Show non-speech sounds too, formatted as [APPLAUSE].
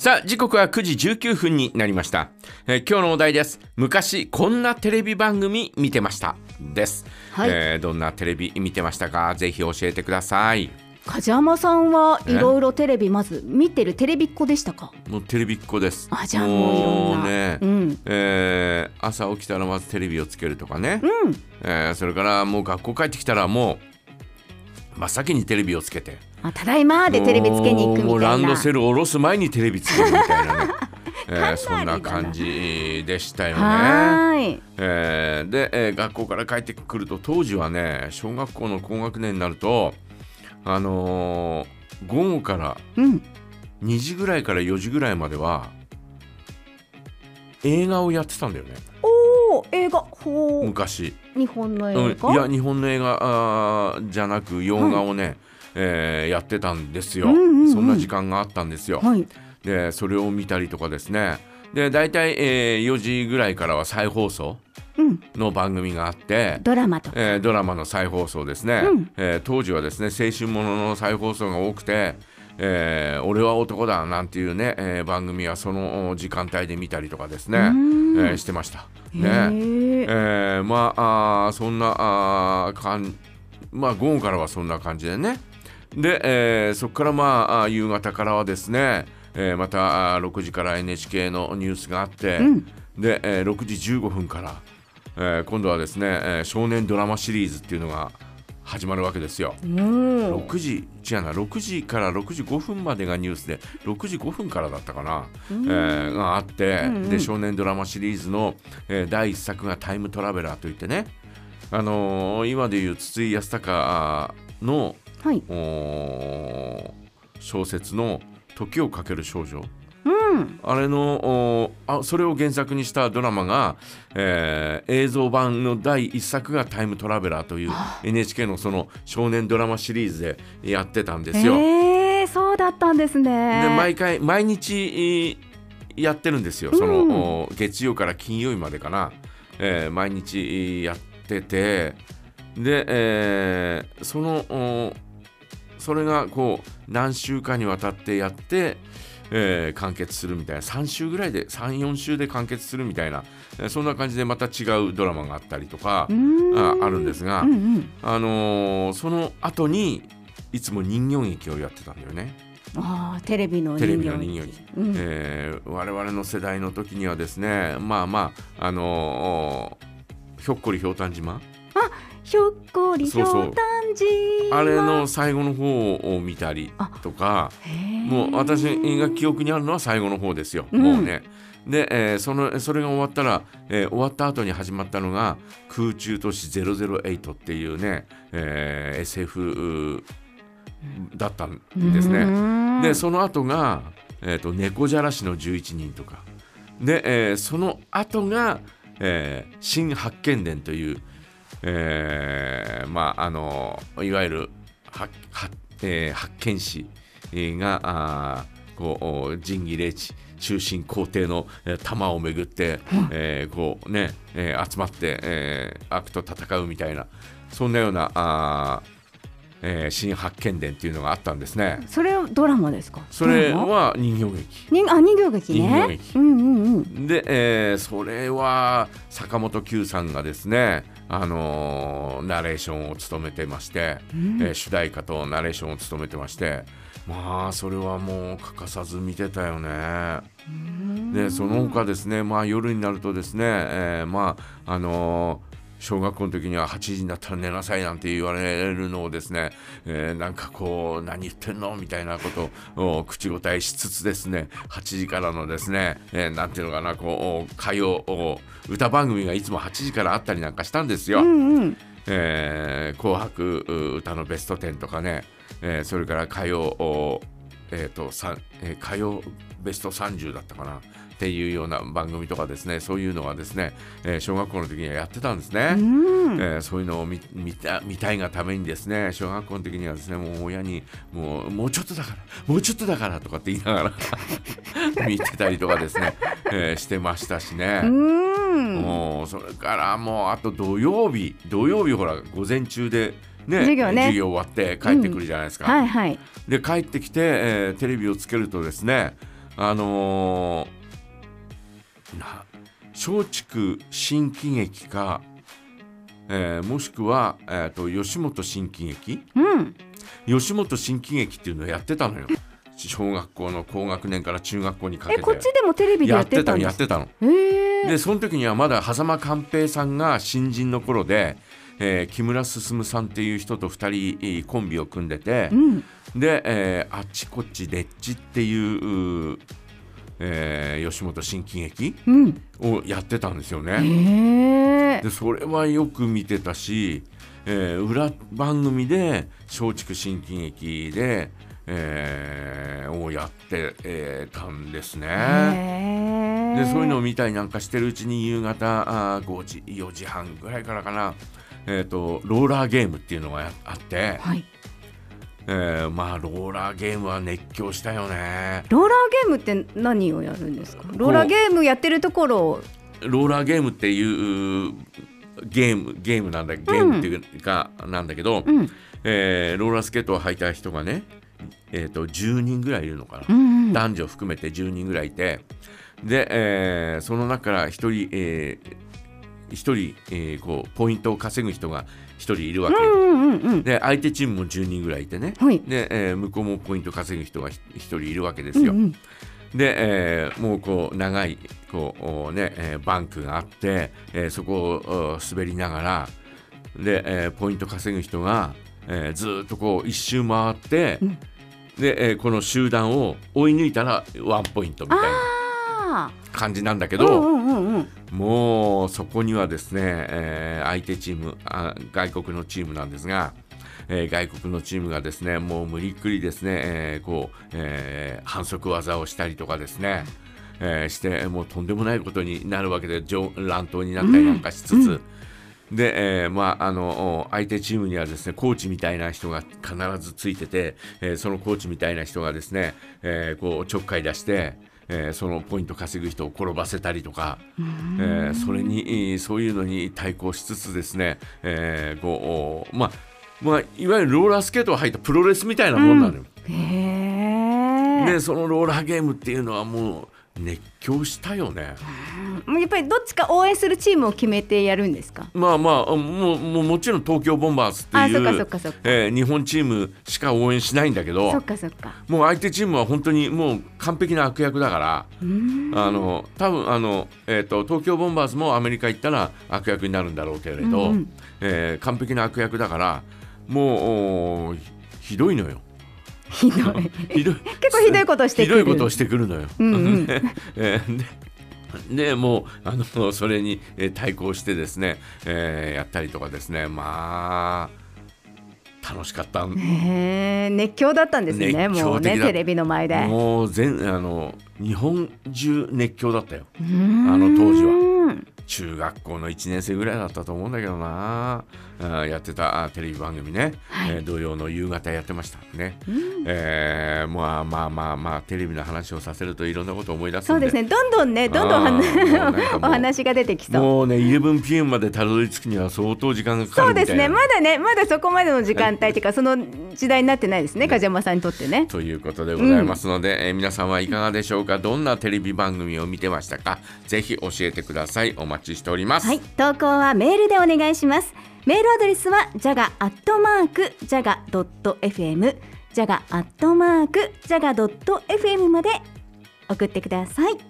さあ時刻は9時19分になりました、えー今日のお題です。昔こんなテレビ番組見てました。です、はい。えーどんなテレビ見てましたか？ぜひ教えてください。梶山さんはいろいろテレビまず見てるテレビっ子でしたか？もうテレビっ子です。あじゃあもうね、うん。えー朝起きたらまずテレビをつけるとかね、うん。えーそれからもう学校帰ってきたらもう真っ先にテレビをつけて。あただいまでテレビつけに行くもうみたいな。ランドセル下ろす前にテレビつけるみたいなね、[LAUGHS] えーそんな感じでしたよね。はーい。えーで、えー学校から帰ってくると当時はね小学校の高学年になるとあのー午後からうん。2時ぐらいから4時ぐらいまでは映画をやってたんだよね。おお映画ほう。昔、日本のうん。映画、いや日本の映画あーじゃなく洋画をね、えーやってたんですよ、うんうんうん。そんな時間があったんですよ、はい。でそれを見たりとかですね。で大体、えー4時ぐらいからは再放送うん。の番組があって、ドラマとか。えードラマの再放送ですね、うん。えー当時はですね青春ものの再放送が多くて「えー俺は男だ」なんていうね、えー番組はその時間帯で見たりとかですね、えん。ーしてました。ね。えーまああーそんなあーかんまあ午後からはそんな感じでね。で、えーそこからまあ夕方からはですね、えーまたあー6時から NHK のニュースがあって、うん。で、えー6時15分から、えー今度はですね、えー少年ドラマシリーズっていうのが始まるわけですよ。うん。6時違うな。6時から6時5分までがニュースで6時5分からだったかな、えーがあって、うんうん。で少年ドラマシリーズの、えー第1作が「タイムトラベラー」といってね、あのー今でいう筒井康隆のはい。小説の「時をかける少女」うんあれのおあそれを原作にしたドラマが、えー映像版の第1作が「タイムトラベラー」という NHK のその少年ドラマシリーズでやってたんですよ。えー、そうだったんですね。で毎回毎日えーやってるんですよ。その、うん。お月曜から金曜日までかな、えー毎日えーやってて。で、えーそのおそれがこう何週間にわたってやって、えー完結するみたいな。3週ぐらいで34週で完結するみたいな、えーそんな感じでまた違うドラマがあったりとかう、ん。ああるんですが、うんうん。あのーその後にいつも人形劇をやってたんだよね。あーテレビの人形テレビの人形劇。うん。えー我々の世代の時にはですねまあまああのーひょっこりひょうたん島ひょっこりひょう。たん島あれの最後の方を見たりとかもう私が記憶にあるのは最後の方ですよ、うん。もうね。で、えーそのそれが終わったら、えー終わった後に始まったのが空中都市008っていうね、えー SF だったんですね。ねでその後が、えーと猫じゃらしの11人とか。で、えーその後が、えー新発見伝という、えーまああのいわゆるはは、えー発見士があーこうお仁義礼智中心皇帝の、えー玉をめぐって、えーこうね、えー集まって、えー悪と戦うみたいなそんなようなあーえー新発見伝っていうのがあったんですね。それはドラマですか？それは人形劇。人あ人形劇ね。人形劇。うんうんうん。で、えーそれは坂本九さんがですね、あのーナレーションを務めてまして、うんえー主題歌とナレーションを務めてましてまあそれはもう欠かさず見てたよね。でその他ですね、まあ、夜になるとですね、えーまああのー小学校の時には8時になったら寝なさいなんて言われるのをですね、えーなんかこう何言ってんのみたいなことを口答えしつつですね8時からのですね、えーなんていうのかなこう歌謡歌番組がいつも8時からあったりなんかしたんですよ。うんうんえー紅白う歌のベスト10とかね、えーそれから歌謡、おえーとえー歌謡ベスト30だったかなっていうような番組とかですねそういうのがですね、えー小学校の時にはやってたんですね。うんえーそういうのを見見た見たいがためにですね小学校の時にはですねもう親にもうもうちょっとだからもうちょっとだからとかって言いながら [LAUGHS] 見てたりとかですね、えーしてましたしね。うんもうそれからもうあと土曜日土曜日ほら午前中でね授業ね終わって帰ってくるじゃないですか。はいはいで帰ってきて、えーテレビをつけるとですねあのーな松竹新喜劇か、えーもしくは、えー、と吉本新喜劇？うん。吉本新喜劇っていうのをやってたのよ。小学校の高学年から中学校にかけて。えこっちでもテレビでややっててたのやってたの。でその時にはまだ狭間寛平さんが新人の頃で、えー木村進さんっていう人と2人えーコンビを組んでて、うん。で、えーあっちこっちでっちっていう、うえー吉本新喜劇うんをやってたんですよね。へえでそれはよく見てたし、えー裏番組で松竹新喜劇で、えーをやって、えーたんですね。でそういうのを見たりなんかしてるうちに夕方あー5時4時半ぐらいからかな、えー、とローラーゲームっていうのがやあって、はいえーまあローラーゲームは熱狂したよね。ローラーゲームって何をやるんですか？ローラーゲームやってるところを。ローラーゲームっていうゲームゲームなんだゲームっていうか、なんだけど、うん。えーローラースケートを履いた人がね、えー、と10人ぐらいいるのかな、うんうん。男女含めて10人ぐらいいてで、えーその中から1人、えー、一人、えーこうポイントを稼ぐ人が1人いるわけ、うんうんうんで相手チームも10人ぐらいいてね、はい。で、えー向こうもポイント稼ぐ人が1人いるわけですよ。うんうん。で、えーもうこう長いこう、おねえーバンクがあって、えーそこをお滑りながらで、えーポイント稼ぐ人が、えーずーっとこう一周回って、うん。で、えーこの集団を追い抜いたらワンポイントみたいな。あ感じなんだけあうんど、うんうんうんもうそこにはですね、えー相手チームあ外国のチームなんですが、えー外国のチームがですねもう無理くりですね、えーこうえー反則技をしたりとかですね、えーしてもうとんでもないことになるわけで上乱闘になったりなんかしつつ。で、えーまあ、あのお相手チームにはですねコーチみたいな人が必ずついてて、えーそのコーチみたいな人がですね、えーこうちょっかい出して、えーそのポイント稼ぐ人を転ばせたりとか、えーそれにえーそういうのに対抗しつつですね、えーこうおまあまあ、いわゆるローラースケートを履いたプロレスみたいなもんなのよ。へえでそのローラーゲームっていうのはもう熱狂したよね。やっぱりどっちか応援するチームを決めてやるんですか？まあまあもうもうもちろん東京ボンバーズっていあそっかそっうか。えー日本チームしか応援しないんだけど。そっかそっか。もう相手チームは本当にもう完璧な悪役だからあの多分あの、えー、と東京ボンバーズもアメリカ行ったら悪役になるんだろうけれど、うんうん。えー完璧な悪役だからもうおひどいのよ。ひどい。結構ひどいことしてくる。ひどいことをしてくるのよ。うんうん。[LAUGHS] えーででもうあのそれにえー対抗してですね、えーやったりとかですね。まあ楽しかった。熱狂だったんですね熱もうねテレビの前で。もう全あの日本中熱狂だったよ。あの当時は中学校の1年生ぐらいだったと思うんだけどな。あやってたあテレビ番組ね、はい。えー土曜の夕方やってましたね、うん。えーまあまあまあまあテレビの話をさせるといろんなことを思い出すそうですね。どんどんねどんどん [LAUGHS] お話が出てきそう。もうね 11pm までたどり着くには相当時間がかかそうるみたいな。ですね。まだねまだそこまでの時間帯っていうか [LAUGHS] その時代になってないですね梶山さんにとってね。ということでございますので、えー皆さんはいかがでしょうか？どんなテレビ番組を見てましたか？ぜひ教えてください。お待ちしております、はい投稿はメールでお願いします。メールアドレスはジャガアットマークジャガドット FM ジャガアットマークジャガドット FM まで送ってください。